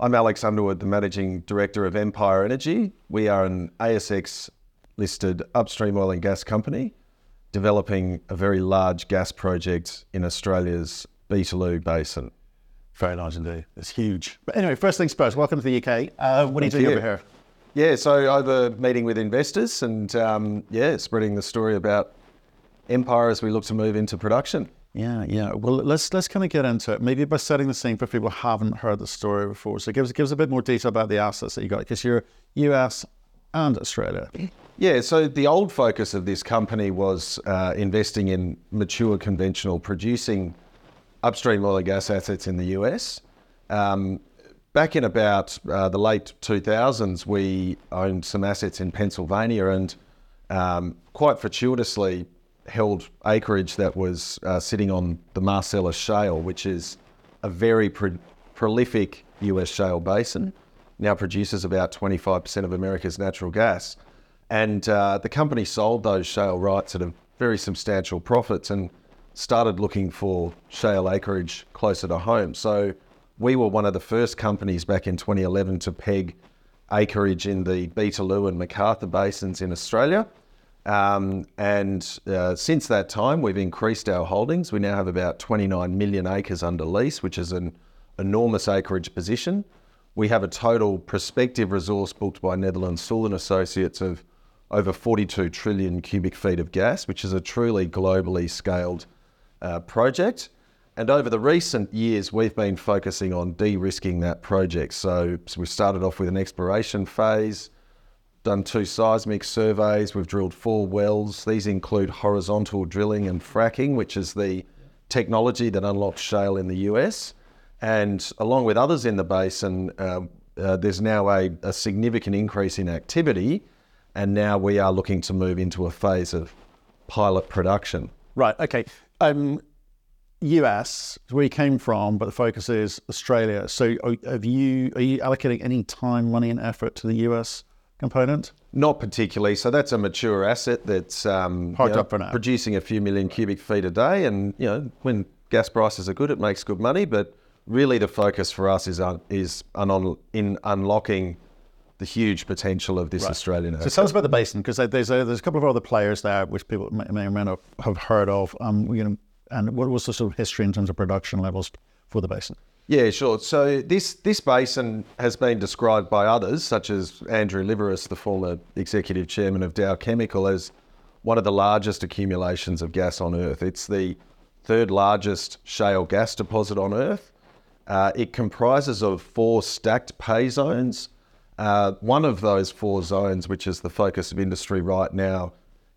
I'm Alex Underwood, the Managing Director of Empire Energy. We are an ASX listed upstream oil and gas company developing a very large gas project in Australia's Beetaloo Basin. Very large indeed. It's huge. But anyway, first things first, welcome to the UK. Uh, what are you Thank doing you. over here? Yeah, so over meeting with investors and um, yeah, spreading the story about Empire as we look to move into production. Yeah, yeah. Well, let's let's kind of get into it. Maybe by setting the scene for people who haven't heard the story before. So give us give us a bit more detail about the assets that you got because you're US and Australia. Yeah, so the old focus of this company was uh, investing in mature conventional producing upstream oil and gas assets in the US. Um, back in about uh, the late 2000s, we owned some assets in Pennsylvania and um, quite fortuitously held acreage that was uh, sitting on the Marcellus Shale, which is a very pro- prolific US shale basin. Now produces about 25% of America's natural gas. And uh, the company sold those shale rights at a very substantial profits and started looking for shale acreage closer to home. So we were one of the first companies back in 2011 to peg acreage in the Beetaloo and McArthur basins in Australia. Um, and uh, since that time, we've increased our holdings. We now have about 29 million acres under lease, which is an enormous acreage position. We have a total prospective resource booked by Netherlands Sewell and Associates of over 42 trillion cubic feet of gas, which is a truly globally scaled uh, project. And over the recent years, we've been focusing on de-risking that project. So, so we started off with an exploration phase, done two seismic surveys. We've drilled four wells. These include horizontal drilling and fracking, which is the technology that unlocked shale in the US. And along with others in the basin, uh, uh, there's now a, a significant increase in activity. And now we are looking to move into a phase of pilot production. Right. Okay. Um, US, where you came from, but the focus is Australia. So are, have you are you allocating any time, money, and effort to the US component? Not particularly. So that's a mature asset that's um, you know, up for now. producing a few million cubic feet a day, and you know when gas prices are good, it makes good money. But really, the focus for us is on, is on, in unlocking the huge potential of this Australian So tell us about the basin because there's a, there's a couple of other players there which people may, may or may not have heard of. Um, you know, and what was the sort of history in terms of production levels for the basin? Yeah, sure. So this this basin has been described by others, such as Andrew Liveris, the former executive chairman of Dow Chemical, as one of the largest accumulations of gas on Earth. It's the third largest shale gas deposit on Earth. Uh, it comprises of four stacked pay zones. Uh, one of those four zones, which is the focus of industry right now,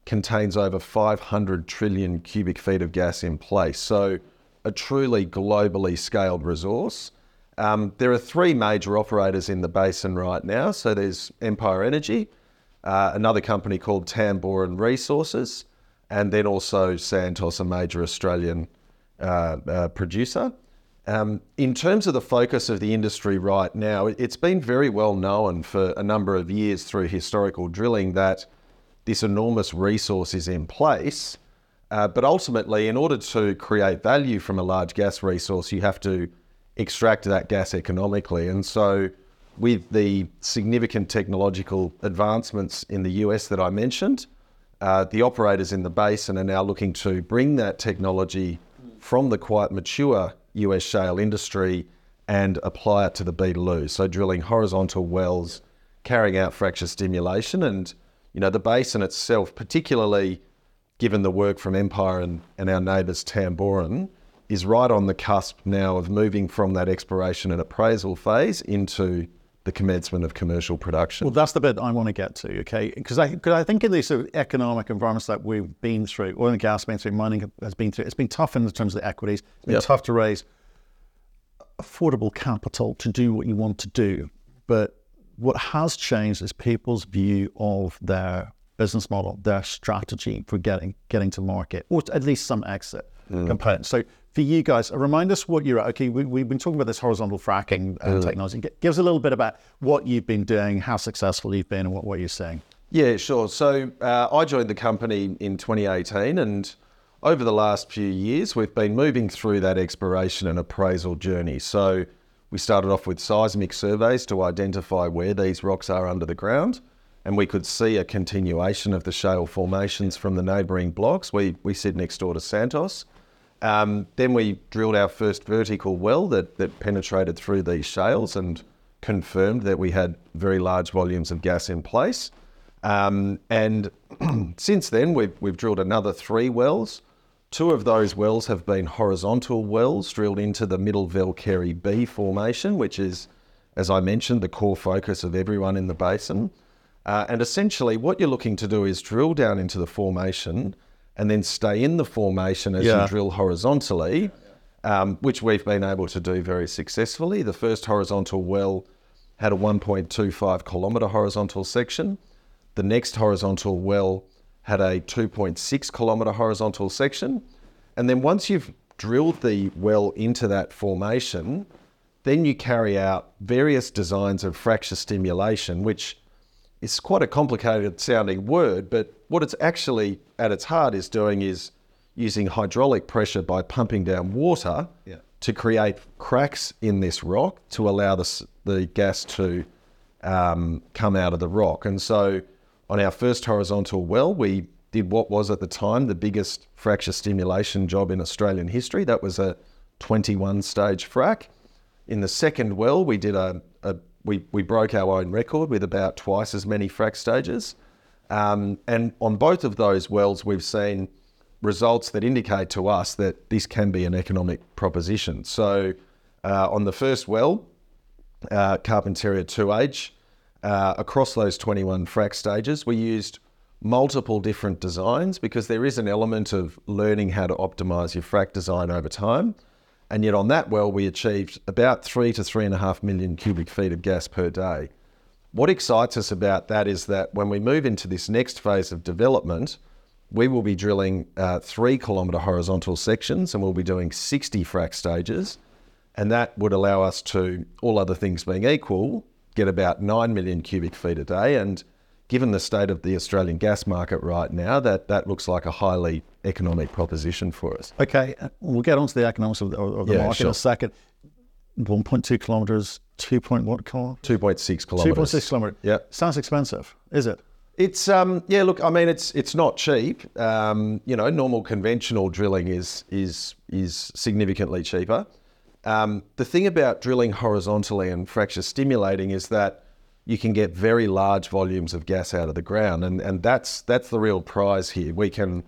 contains over 500 trillion cubic feet of gas in place. So, a truly globally scaled resource. Um, there are three major operators in the basin right now. So, there's Empire Energy, uh, another company called Tamboran Resources, and then also Santos, a major Australian uh, uh, producer. Um, in terms of the focus of the industry right now, it- it's been very well known for a number of years through historical drilling that this enormous resource is in place. Uh, but ultimately, in order to create value from a large gas resource, you have to extract that gas economically. And so, with the significant technological advancements in the US that I mentioned, uh, the operators in the basin are now looking to bring that technology from the quite mature US shale industry and apply it to the Beetaloo. So drilling horizontal wells, carrying out fracture stimulation, and you know the basin itself, particularly given the work from Empire and, and our neighbours Tamboran, is right on the cusp now of moving from that exploration and appraisal phase into the commencement of commercial production. Well, that's the bit I want to get to, okay? Because I, cause I think in these sort of economic environments that we've been through, oil and gas been through, mining has been through, it's been tough in terms of the equities. It's been Yep. tough to raise affordable capital to do what you want to do. But what has changed is people's view of their business model, their strategy for getting getting to market, or at least some exit component. So for you guys, remind us what you're at. Okay, we, we've been talking about this horizontal fracking uh, technology. Gi- Give us a little bit about what you've been doing, how successful you've been, and what, what you're seeing. Yeah, sure. So uh, I joined the company in 2018, and over the last few years, we've been moving through that exploration and appraisal journey. So We started off with seismic surveys to identify where these rocks are under the ground, and we could see a continuation of the shale formations from the neighbouring blocks. We, we sit next door to Santos. Um, then we drilled our first vertical well that, that penetrated through these shales and confirmed that we had very large volumes of gas in place. Um, and since then, we've, we've drilled another three wells. Two of those wells have been horizontal wells drilled into the Middle Velkerri B formation, which is, as I mentioned, the core focus of everyone in the basin. Uh, and essentially, what you're looking to do is drill down into the formation and then stay in the formation as Yeah. you drill horizontally, um, which we've been able to do very successfully. The first horizontal well had a 1.25 kilometre horizontal section. The next horizontal well had a 2.6 kilometre horizontal section. And then once you've drilled the well into that formation, then you carry out various designs of fracture stimulation, which is quite a complicated sounding word, but what it's actually at its heart is doing is using hydraulic pressure by pumping down water Yeah. to create cracks in this rock to allow the, the gas to um, come out of the rock. And so on our first horizontal well, we did what was at the time the biggest fracture stimulation job in Australian history. That was a 21 stage frac. In the second well, we did a we, we broke our own record with about twice as many frac stages. Um, and on both of those wells, we've seen results that indicate to us that this can be an economic proposition. So uh, on the first well, uh, Carpentaria 2H, uh, across those 21 frac stages, we used multiple different designs because there is an element of learning how to optimize your frac design over time. And yet on that well, we achieved about three to three and a half million cubic feet of gas per day. What excites us about that is that when we move into this next phase of development, we will be drilling uh, three kilometre horizontal sections and we'll be doing 60 frac stages. And that would allow us to, all other things being equal, get about 9 million cubic feet a day. And given the state of the Australian gas market right now, that, that looks like a highly economic proposition for us. Okay, uh, we'll get onto the economics of the, of the Yeah, market in a second. 1.2 kilometers, 2. Point what kilometers? 2.6 kilometres. 2.6 kilometers. Yeah. Sounds expensive, is it? It's um yeah look I mean it's it's not cheap um you know normal conventional drilling is is is significantly cheaper um, the thing about drilling horizontally and fracture stimulating is that you can get very large volumes of gas out of the ground and and that's that's the real prize here we can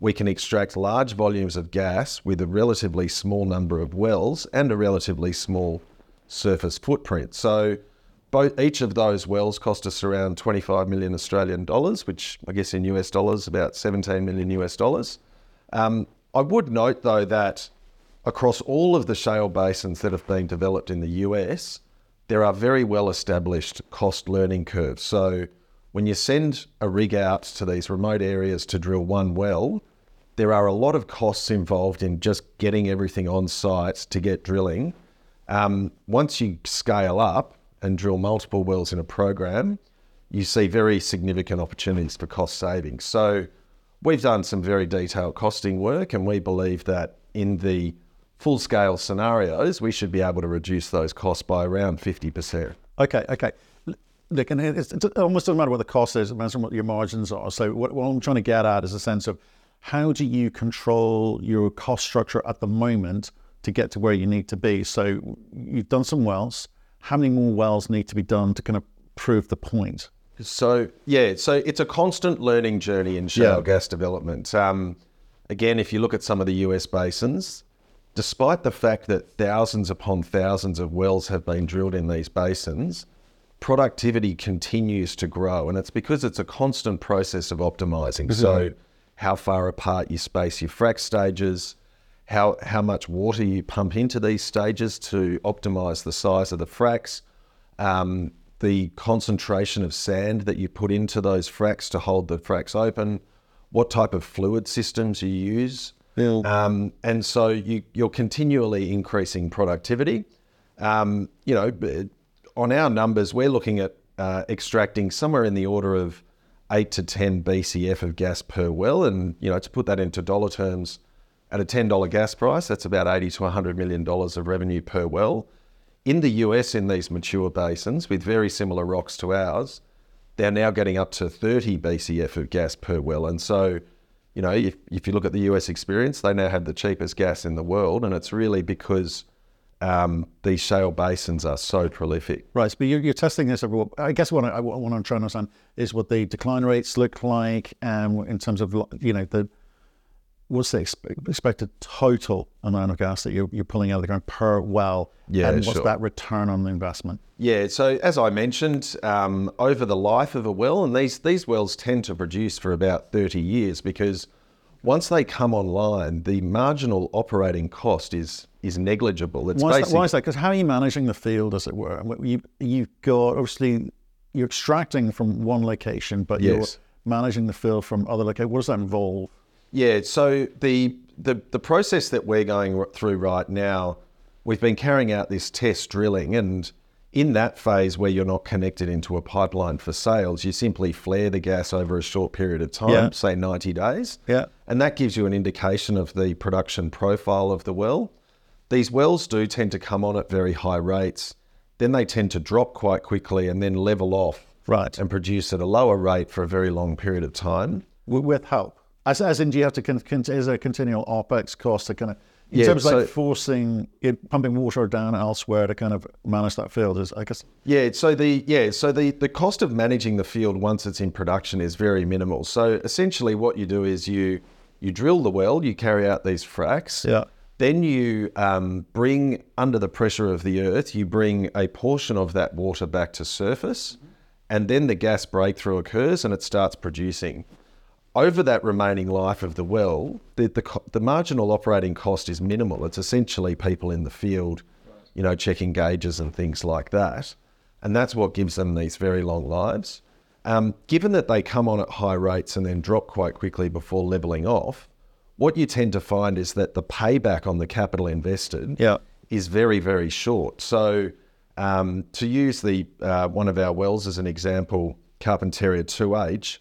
we can extract large volumes of gas with a relatively small number of wells and a relatively small surface footprint so both each of those wells cost us around 25 million Australian dollars, which I guess in US dollars about 17 million US dollars. Um, I would note though that across all of the shale basins that have been developed in the US, there are very well established cost learning curves. So when you send a rig out to these remote areas to drill one well, there are a lot of costs involved in just getting everything on site to get drilling. Um, once you scale up and drill multiple wells in a program, you see very significant opportunities for cost savings. So we've done some very detailed costing work, and we believe that in the full scale scenarios, we should be able to reduce those costs by around 50%. Okay, okay. Look, and it's, it almost doesn't matter what the cost is, it matters what your margins are. So what, what I'm trying to get at is a sense of how do you control your cost structure at the moment to get to where you need to be? So you've done some wells. How many more wells need to be done to kind of prove the point? So yeah, so it's a constant learning journey in shale Yeah. gas development. Um, again, if you look at some of the US basins, despite the fact that thousands upon thousands of wells have been drilled in these basins, productivity continues to grow, and it's because it's a constant process of optimizing. So, how far apart you space your frac stages, how how much water you pump into these stages to optimize the size of the fracs, um, the concentration of sand that you put into those fracs to hold the fracs open, what type of fluid systems you use. Um, and so you, you're continually increasing productivity. Um, you know, on our numbers, we're looking at uh, extracting somewhere in the order of eight to 10 BCF of gas per well. And, you know, to put that into dollar terms, at a $10 gas price, that's about 80 to $100 million of revenue per well. In the US, in these mature basins with very similar rocks to ours, they're now getting up to 30 BCF of gas per well. And so, you know, if, if you look at the US experience, they now have the cheapest gas in the world. And it's really because um, these shale basins are so prolific. Right, but you're, you're testing this. Over, I guess what, I, what I'm trying to understand is what the decline rates look like, um, in terms of you know the what's the expected total amount of gas that you're, you're pulling out of the ground per well, yeah, and what's sure. that return on the investment? Yeah, so as I mentioned, um, over the life of a well, and these these wells tend to produce for about 30 years because once they come online, the marginal operating cost is is negligible. It's why, is that, why is that? Because how are you managing the field, as it were? You you've got obviously you're extracting from one location, but yes. you're managing the field from other locations. What does that involve? Yeah, so the the the process that we're going through right now, we've been carrying out this test drilling and in that phase where you're not connected into a pipeline for sales, you simply flare the gas over a short period of time, yeah. say 90 days. Yeah. And that gives you an indication of the production profile of the well. These wells do tend to come on at very high rates. Then they tend to drop quite quickly and then level off. Right. And produce at a lower rate for a very long period of time. With help. As, as in, do you have to, con- con- is there a continual OPEX cost to kind of in yeah, terms of so, like forcing it, pumping water down elsewhere to kind of manage that field is I guess yeah so the yeah so the the cost of managing the field once it's in production is very minimal so essentially what you do is you you drill the well you carry out these fracs yeah then you um, bring under the pressure of the earth you bring a portion of that water back to surface and then the gas breakthrough occurs and it starts producing over that remaining life of the well, the, the, the, marginal operating cost is minimal. It's essentially people in the field, you know, checking gauges and things like that. And that's what gives them these very long lives. Um, given that they come on at high rates and then drop quite quickly before leveling off, what you tend to find is that the payback on the capital invested yeah. is very, very short. So, um, to use the uh, one of our wells as an example, Carpentaria 2H,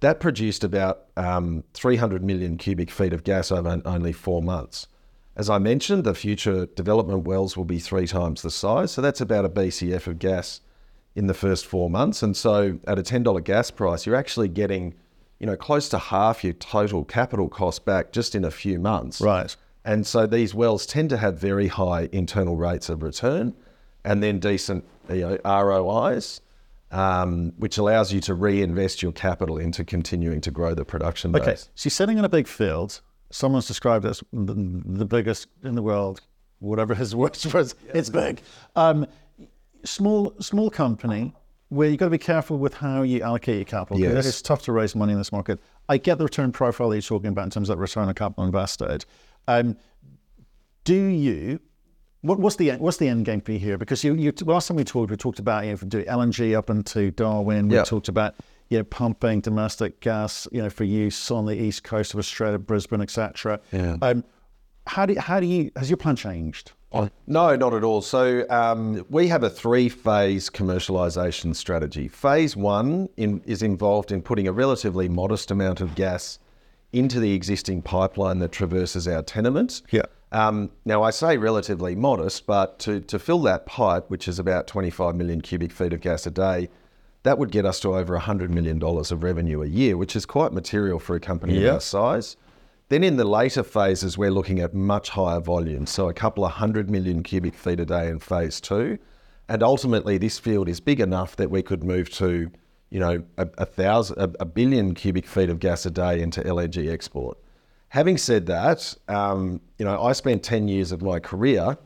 that produced about um, 300 million cubic feet of gas over only four months. As I mentioned, the future development wells will be three times the size, so that's about a BCF of gas in the first four months. And so, at a $10 gas price, you're actually getting, you know, close to half your total capital cost back just in a few months. Right. And so these wells tend to have very high internal rates of return, and then decent you know, ROIs um, which allows you to reinvest your capital into continuing to grow the production base. Okay, so you're sitting in a big field. Someone's described it as the, the biggest in the world, whatever his words was. Yeah. It's big. Um, small, small company where you've got to be careful with how you allocate your capital. Yes. It's tough to raise money in this market. I get the return profile that you're talking about in terms of return on capital invested. Um, do you what, what's the what's the end game for you here? Because you, you last time we talked, we talked about you know, doing LNG up into Darwin. We talked about you know pumping domestic gas you know for use on the east coast of Australia, Brisbane, etc. Yeah. Um, how do how do you has your plan changed? No, not at all. So um, we have a three-phase commercialisation strategy. Phase one in, is involved in putting a relatively modest amount of gas into the existing pipeline that traverses our tenement. Yeah. Um, now, I say relatively modest, but to, to fill that pipe, which is about 25 million cubic feet of gas a day, that would get us to over $100 million of revenue a year, which is quite material for a company yep. of our size. Then in the later phases, we're looking at much higher volumes, so a couple of hundred million cubic feet a day in phase two. And ultimately, this field is big enough that we could move to, you know, a, a thousand, a, a billion cubic feet of gas a day into LNG export. Having said that, um, you know, I spent 10 years of my career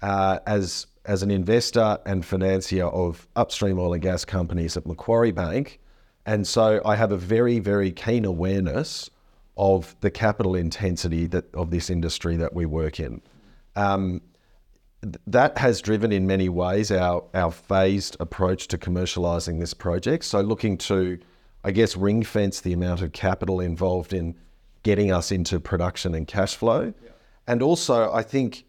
uh, as, as an investor and financier of upstream oil and gas companies at Macquarie Bank. And so I have a very, very keen awareness of the capital intensity that, of this industry that we work in. Um, that has driven in many ways our, our phased approach to commercializing this project. So looking to, I guess, ring fence the amount of capital involved in getting us into production and cash flow. Yeah. And also, I think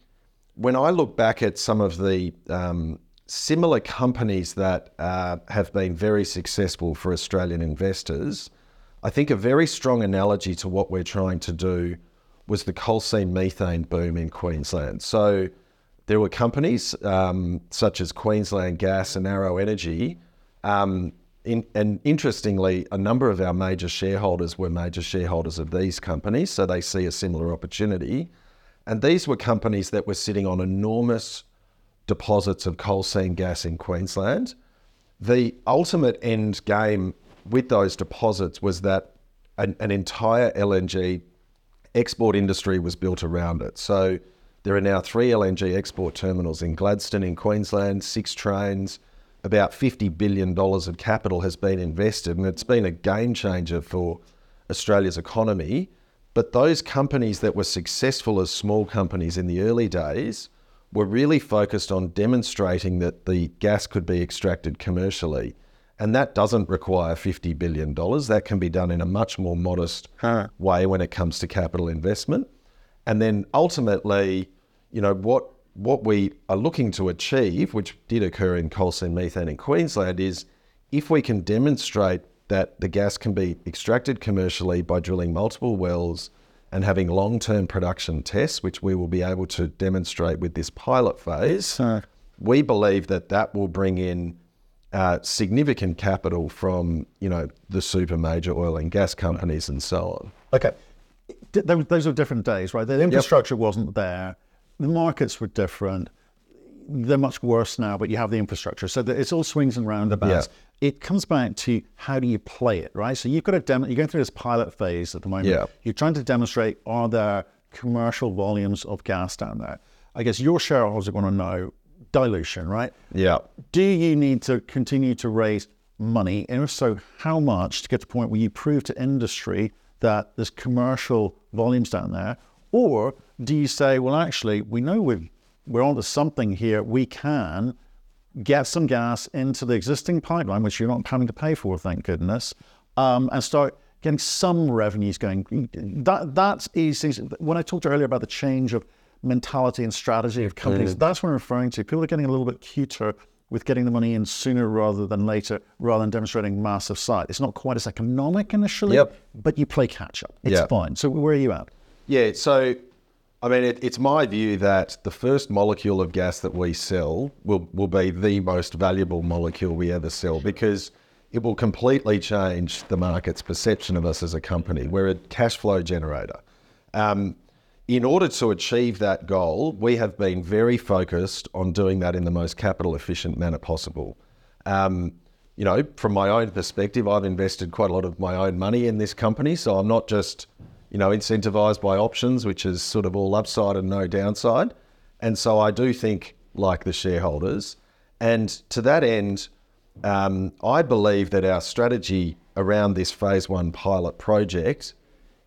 when I look back at some of the um, similar companies that uh, have been very successful for Australian investors, I think a very strong analogy to what we're trying to do was the coal seam methane boom in Queensland. So, there were companies um, such as Queensland Gas and Arrow Energy. Um, in, and interestingly, a number of our major shareholders were major shareholders of these companies, so they see a similar opportunity. And these were companies that were sitting on enormous deposits of coal seam gas in Queensland. The ultimate end game with those deposits was that an, an entire LNG export industry was built around it. So there are now three LNG export terminals in Gladstone, in Queensland, six trains. About $50 billion of capital has been invested, and it's been a game changer for Australia's economy. But those companies that were successful as small companies in the early days were really focused on demonstrating that the gas could be extracted commercially. And that doesn't require $50 billion. That can be done in a much more modest Huh. way when it comes to capital investment. And then ultimately, you know, what what we are looking to achieve, which did occur in coal seam methane in Queensland, is if we can demonstrate that the gas can be extracted commercially by drilling multiple wells and having long-term production tests, which we will be able to demonstrate with this pilot phase, Uh, we believe that that will bring in uh, significant capital from you know the super major oil and gas companies and so on. Okay. D- Those, those are different days, right? The infrastructure wasn't there. The markets were different. They're much worse now, but you have the infrastructure. So it's all swings and roundabouts. It comes back to how do you play it, right? So you've got to demo, you're going through this pilot phase at the moment. Yeah. You're trying to demonstrate are there commercial volumes of gas down there? I guess your shareholders are going to know dilution, right? Yeah. Do you need to continue to raise money? And if so, how much to get to the point where you prove to industry that there's commercial volumes down there? Or do you say, well, actually, we know we've, we're onto something here. We can get some gas into the existing pipeline, which you're not having to pay for, thank goodness, um, and start getting some revenues going. That that's easy. When I talked earlier about the change of mentality and strategy of companies, that's what I'm referring to. People are getting a little bit cuter with getting the money in sooner rather than later, rather than demonstrating massive size. It's not quite as economic initially, Yep. but you play catch up. It's Yeah. fine. So where are you at? Yeah, so I mean, it, it's my view that the first molecule of gas that we sell will, will be the most valuable molecule we ever sell because it will completely change the market's perception of us as a company. We're a cash flow generator. Um, in order to achieve that goal, we have been very focused on doing that in the most capital efficient manner possible. Um, you know, from my own perspective, I've invested quite a lot of my own money in this company, so I'm not just, you know, incentivized by options, which is sort of all upside and no downside. And so I do think like the shareholders. And to that end, um, I believe that our strategy around this phase one pilot project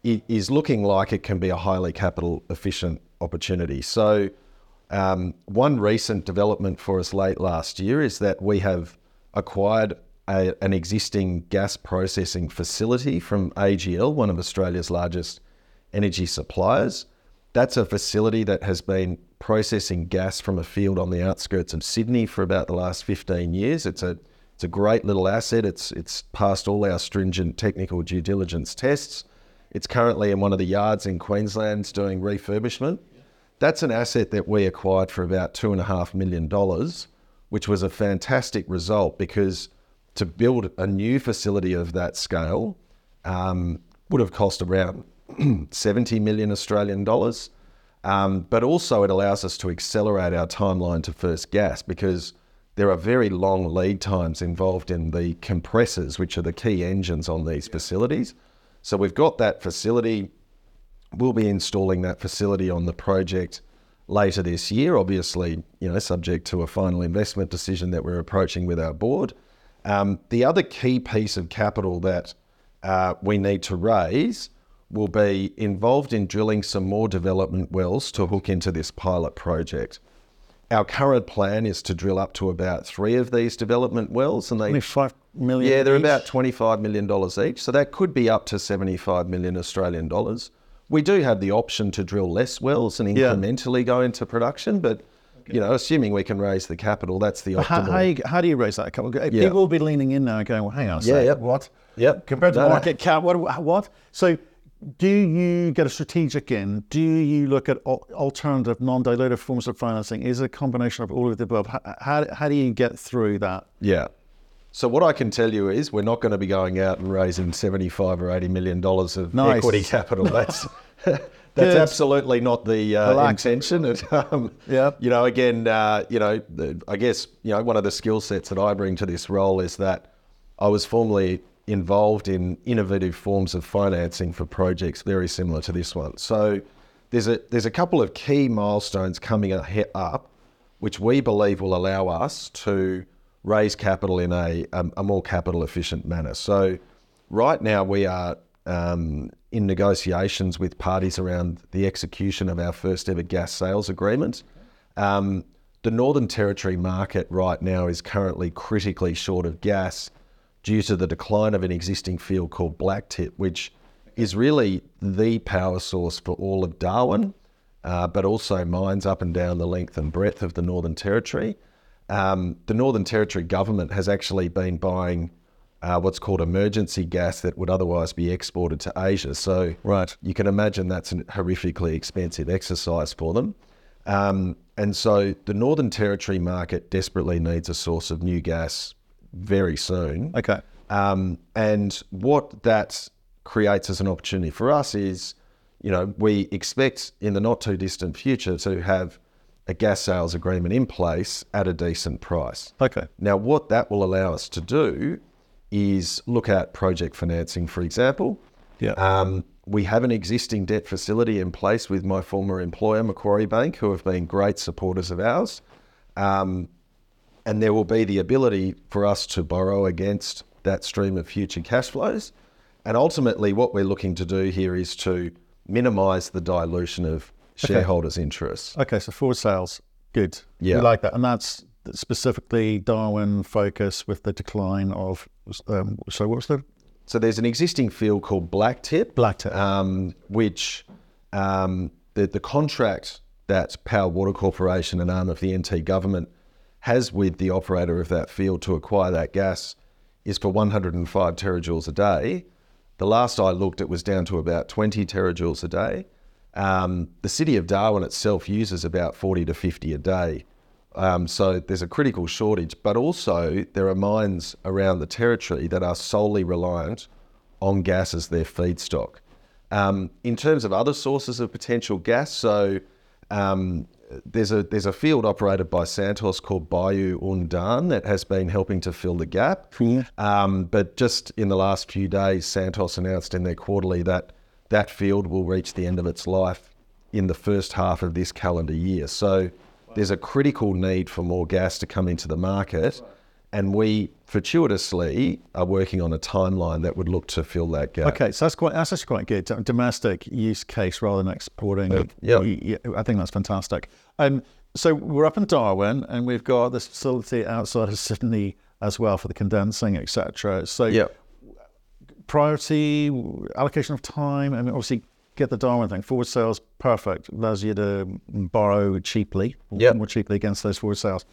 i- is looking like it can be a highly capital efficient opportunity. So, um, one recent development for us late last year is that we have acquired a, an existing gas processing facility from AGL, one of Australia's largest energy suppliers. That's a facility that has been processing gas from a field on the outskirts of Sydney for about the last 15 years. It's a it's a great little asset. It's it's passed all our stringent technical due diligence tests. It's currently in one of the yards in Queensland doing refurbishment. That's an asset that we acquired for about two and a half million dollars, which was a fantastic result because to build a new facility of that scale um, would have cost around 70 million Australian dollars. Um, but also, it allows us to accelerate our timeline to first gas because there are very long lead times involved in the compressors, which are the key engines on these facilities. So, we've got that facility. We'll be installing that facility on the project later this year, obviously, you know, subject to a final investment decision that we're approaching with our board. Um, the other key piece of capital that uh, we need to raise will be involved in drilling some more development wells to hook into this pilot project. Our current plan is to drill up to about three of these development wells, and they Only five million. yeah, they're each? about $25 million each. So that could be up to 75 million Australian dollars. We do have the option to drill less wells and Yeah. incrementally go into production, but you know, assuming we can raise the capital, that's the How, optimal. how, you, how do you raise that capital? People will be leaning in now and going, well, hang on a Yeah, second, yep. what? Yep. Compared to no. market cap, what? what? So do you get a strategic in? Do you look at alternative, non-dilutive forms of financing? Is it a combination of all of the above? How, how, how do you get through that? Yeah. So what I can tell you is we're not going to be going out and raising seventy-five or eighty million dollars of Nice. equity capital. That's that's Good. absolutely not the uh, intention. And, um, Yeah. You know, again, uh, you know, the, I guess you know one of the skill sets that I bring to this role is that I was formerly involved in innovative forms of financing for projects very similar to this one. So there's a there's a couple of key milestones coming up, which we believe will allow us to raise capital in a, a, a more capital efficient manner. So right now we are um, in negotiations with parties around the execution of our first ever gas sales agreement. Um, the Northern Territory market right now is currently critically short of gas due to the decline of an existing field called Blacktip, which is really the power source for all of Darwin, uh, but also mines up and down the length and breadth of the Northern Territory. Um, the Northern Territory government has actually been buying uh, what's called emergency gas that would otherwise be exported to Asia. So Right. you can imagine that's a horrifically expensive exercise for them. Um, and so the Northern Territory market desperately needs a source of new gas very soon. Okay. Um, and what that creates as an opportunity for us is, you know, we expect in the not too distant future to have a gas sales agreement in place at a decent price. Okay. Now, what that will allow us to do is look at project financing, for example. Yeah. Um, we have an existing debt facility in place with my former employer, Macquarie Bank, who have been great supporters of ours. Um, and there will be the ability for us to borrow against that stream of future cash flows. And ultimately, what we're looking to do here is to minimise the dilution of shareholders' interests. Okay. So forward sales, good. Yeah. We like that, and that's specifically Darwin focus with the decline of. Um, so what was the So there's an existing field called Blacktip, Blacktip. um, which um, the, the contract that Power Water Corporation, an arm of the NT government, has with the operator of that field to acquire that gas is for 105 terajoules a day. The last I looked, it was down to about 20 terajoules a day. Um, the city of Darwin itself uses about 40 to 50 a day. Um, so there's a critical shortage, but also there are mines around the territory that are solely reliant on gas as their feedstock. Um, in terms of other sources of potential gas, so um, there's a there's a field operated by Santos called Bayu-Undan that has been helping to fill the gap. Um, but just in the last few days, Santos announced in their quarterly that that field will reach the end of its life in the first half of this calendar year. So there's a critical need for more gas to come into the market, and we fortuitously are working on a timeline that would look to fill that gap. Okay, so that's quite that's actually quite good. Domestic use case rather than exporting. yeah. Yeah, I think that's fantastic. Um, so we're up in Darwin, and we've got this facility outside of Sydney as well for the condensing, etc. So Yeah. priority allocation of time. and obviously, get the Darwin thing. Forward sales, perfect. Allows you to borrow cheaply, Yep. more cheaply against those forward sales.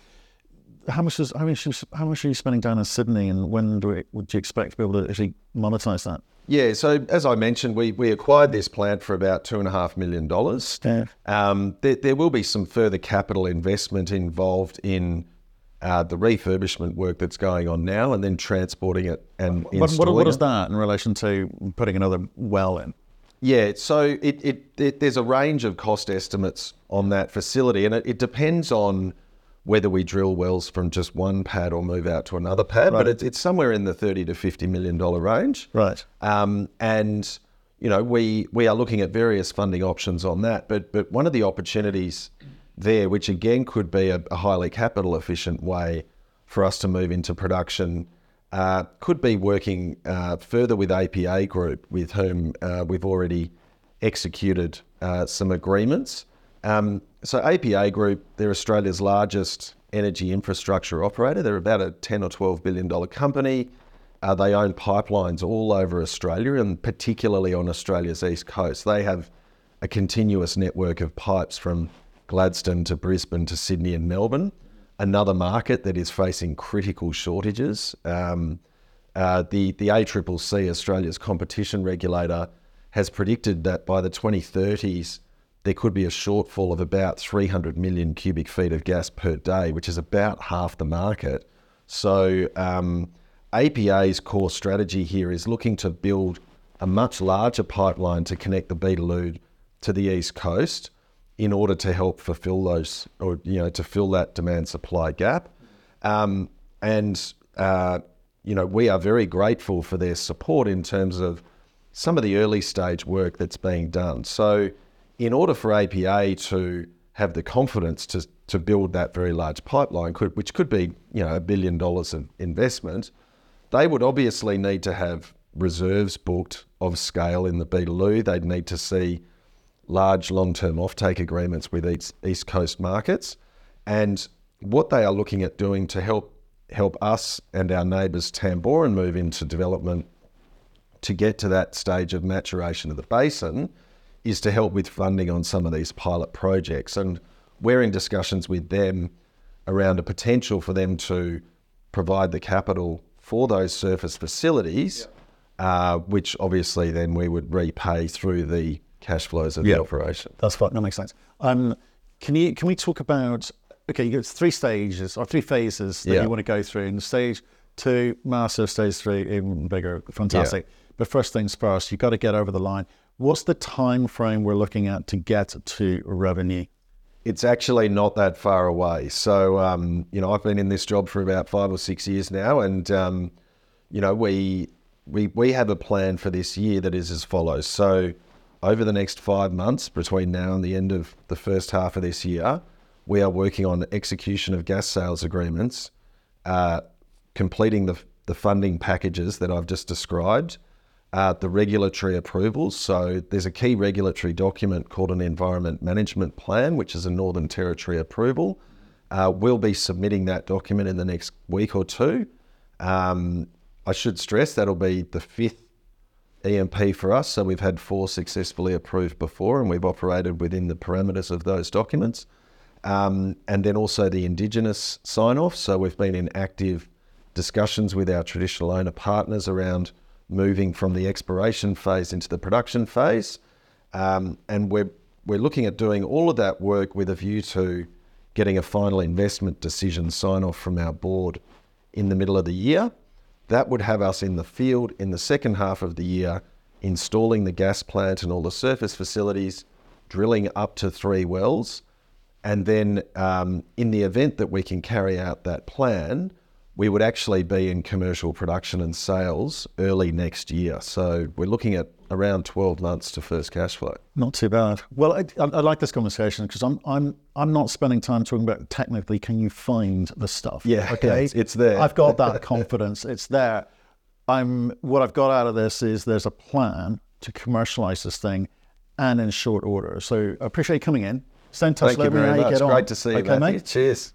How much is how much is, how much are you spending down in Sydney, and when do we, would you expect to be able to actually monetize that? Yeah, so as I mentioned, we, we acquired this plant for about two and a half million dollars. Yeah. Um, there, there will be some further capital investment involved in uh, the refurbishment work that's going on now, and then transporting it and What, installing what, what is that in relation to putting another well in? Yeah, so it, it, it there's a range of cost estimates on that facility, and it, it depends on whether we drill wells from just one pad or move out to another pad. But it's, it's somewhere in the thirty to fifty million dollar range. Right. Um, and you know, we we are looking at various funding options on that. But but one of the opportunities there, which again could be a, a highly capital efficient way for us to move into production, uh, could be working uh, further with APA Group, with whom uh, we've already executed uh, some agreements. Um, so APA Group, they're Australia's largest energy infrastructure operator. They're about a 10 or 12 billion dollar company. Uh, they own pipelines all over Australia and particularly on Australia's east coast. They have a continuous network of pipes from Gladstone to Brisbane to Sydney and Melbourne. Another market that is facing critical shortages. Um, uh, the the ACCC, Australia's competition regulator, has predicted that by the 2030s, there could be a shortfall of about 300 million cubic feet of gas per day, which is about half the market. So, um, APA's core strategy here is looking to build a much larger pipeline to connect the Beetaloo to the east coast in order to help fulfill those, or you know, to fill that demand supply gap. Um, and uh, you know, we are very grateful for their support in terms of some of the early stage work that's being done. So, in order for APA to have the confidence to to build that very large pipeline, could, which could be you know a billion dollars of investment, they would obviously need to have reserves booked of scale in the Beetaloo. They'd need to see large long-term offtake agreements with East, Coast markets, and what they are looking at doing to help help us and our neighbours Tamboran move into development to get to that stage of maturation of the basin is to help with funding on some of these pilot projects. And we're in discussions with them around a potential for them to provide the capital for those surface facilities, uh, which obviously then we would repay through the cash flows of Yeah. the operation. That's fine. That makes sense. Um, can you can we talk about okay? You got three stages or three phases that Yeah. you want to go through. And stage two, massive. Stage three, even bigger. Fantastic. But first things first, you've got to get over the line. What's the time frame we're looking at to get to revenue? It's actually not that far away. So, um, you know, I've been in this job for about five or six years now, and um, you know, we we we have a plan for this year that is as follows. So, over the next five months, between now and the end of the first half of this year, we are working on execution of gas sales agreements, uh, completing the the funding packages that I've just described, uh, the regulatory approvals. So there's a key regulatory document called an Environment Management Plan, which is a Northern Territory approval. Uh, we'll be submitting that document in the next week or two. Um, I should stress that'll be the fifth EMP for us. So we've had four successfully approved before, and we've operated within the parameters of those documents. Um, and then also the Indigenous sign off. So we've been in active discussions with our traditional owner partners around moving from the exploration phase into the production phase. Um, and we're, we're looking at doing all of that work with a view to getting a final investment decision sign off from our board in the middle of the year. That would have us in the field in the second half of the year, installing the gas plant and all the surface facilities, drilling up to three wells. And then, um, in the event that we can carry out that plan, we would actually be in commercial production and sales early next year. So we're looking at around 12 months to first cash flow. Not too bad. Well, I, I, I like this conversation because I'm I'm I'm not spending time talking about technically. Can you find the stuff? Yeah, Okay. it's- it's there. I've got that confidence. It's there. I'm what I've got out of this is there's a plan to commercialize this thing, and in short order. So I appreciate you coming in. Stay in touch. Thank you me very you much. get on. Great to see you, Okay, Matthew. mate. Cheers.